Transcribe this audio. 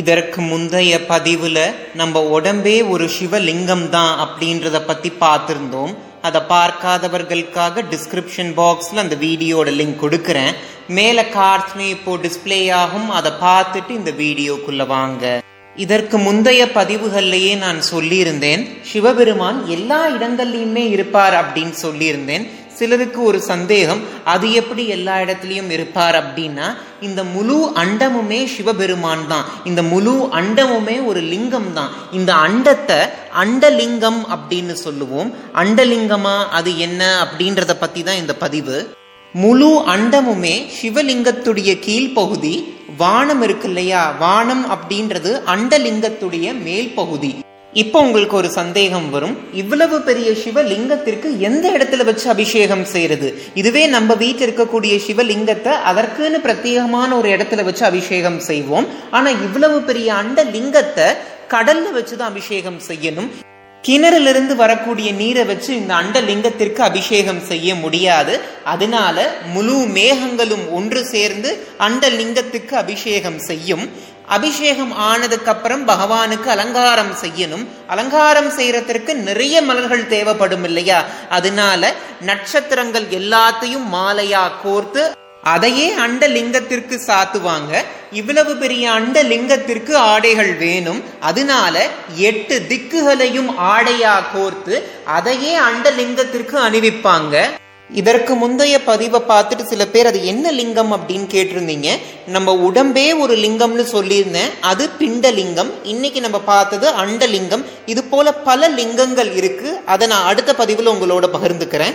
இதற்கு முந்தைய பதிவுல நம்ம உடம்பே ஒரு சிவலிங்கம் தான் அப்படின்றத பத்தி பார்த்திருந்தோம். அதை பார்க்காதவர்களுக்காக டிஸ்கிரிப்ஷன் பாக்ஸ்ல அந்த வீடியோட லிங்க் கொடுக்கறேன். மேல கார்ட்ஸ்மே இப்போ டிஸ்பிளே ஆகும். அதை பார்த்துட்டு இந்த வீடியோக்குள்ள வாங்க. இதற்கு முந்தைய பதிவுகள்லயே நான் சொல்லியிருந்தேன் சிவபெருமான் எல்லா இடங்கள்லையுமே இருப்பார் அப்படின்னு சொல்லியிருந்தேன். சிலருக்கு ஒரு சந்தேகம் அது எப்படி எல்லா இடத்துலையும் இருப்பார் அப்படின்னா இந்த முழு அண்டமுமே சிவபெருமான் தான். இந்த முழு அண்டமுமே ஒரு லிங்கம் தான். இந்த அண்டத்தை அண்டலிங்கம் அப்படின்னு சொல்லுவோம். அண்டலிங்கமா அது என்ன அப்படின்றத பத்தி தான் இந்த பதிவு. முழு அண்டமுமே சிவலிங்கத்துடைய கீழ்ப்பகுதி வானம் இருக்கு இல்லையா? வானம் அப்படின்றது அண்டலிங்கத்துடைய மேல் பகுதி இப்போ உங்களுக்கு ஒரு சந்தேகம் வரும். இவ்வளவு பெரிய சிவலிங்கத்திற்கு எந்த இடத்துல வச்சு அபிஷேகம் செய்யறது? இதுவே நம்ம வீட்டில் இருக்கக்கூடிய சிவலிங்கத்தை அதற்குன்னு பிரத்யேகமான ஒரு இடத்துல வச்சு அபிஷேகம் செய்வோம். ஆனா இவ்வளவு பெரிய அண்ட லிங்கத்தை கடல்ல வச்சுதான் அபிஷேகம் செய்யணும். கிணறிலிருந்து வரக்கூடிய நீரை வச்சு இந்த அண்டலிங்கத்திற்கு அபிஷேகம் செய்ய முடியாது. அதனால முழு மேகங்களும் ஒன்று சேர்ந்து அண்டலிங்கத்துக்கு அபிஷேகம் செய்யும். அபிஷேகம் ஆனதுக்கு அப்புறம் பகவானுக்கு அலங்காரம் செய்யணும். அலங்காரம் செய்யறதற்கு நிறைய மலர்கள் தேவைப்படும் இல்லையா அதனால நட்சத்திரங்கள் எல்லாத்தையும் மாலையா கோர்த்து அதையே அண்ட லிங்கத்திற்கு சாத்துவாங்க. இவ்வளவு பெரிய அண்ட லிங்கத்திற்கு ஆடைகள் வேணும். அதனால எட்டு திக்குகளையும் ஆடையா கோர்த்து அதையே அண்ட லிங்கத்திற்கு அணிவிப்பாங்க. இதற்கு முந்தைய பதிவை பார்த்துட்டு சில பேர் அது என்ன லிங்கம் அப்படின்னு கேட்டிருந்தீங்க. நம்ம உடம்பே ஒரு லிங்கம்னு சொல்லியிருந்தேன். அது பிண்டலிங்கம். இன்னைக்கு நம்ம பார்த்தது அண்டலிங்கம். இது போல பல லிங்கங்கள் இருக்கு. அதை நான் அடுத்த பதிவில் உங்களோட பகிர்ந்துக்கிறேன்.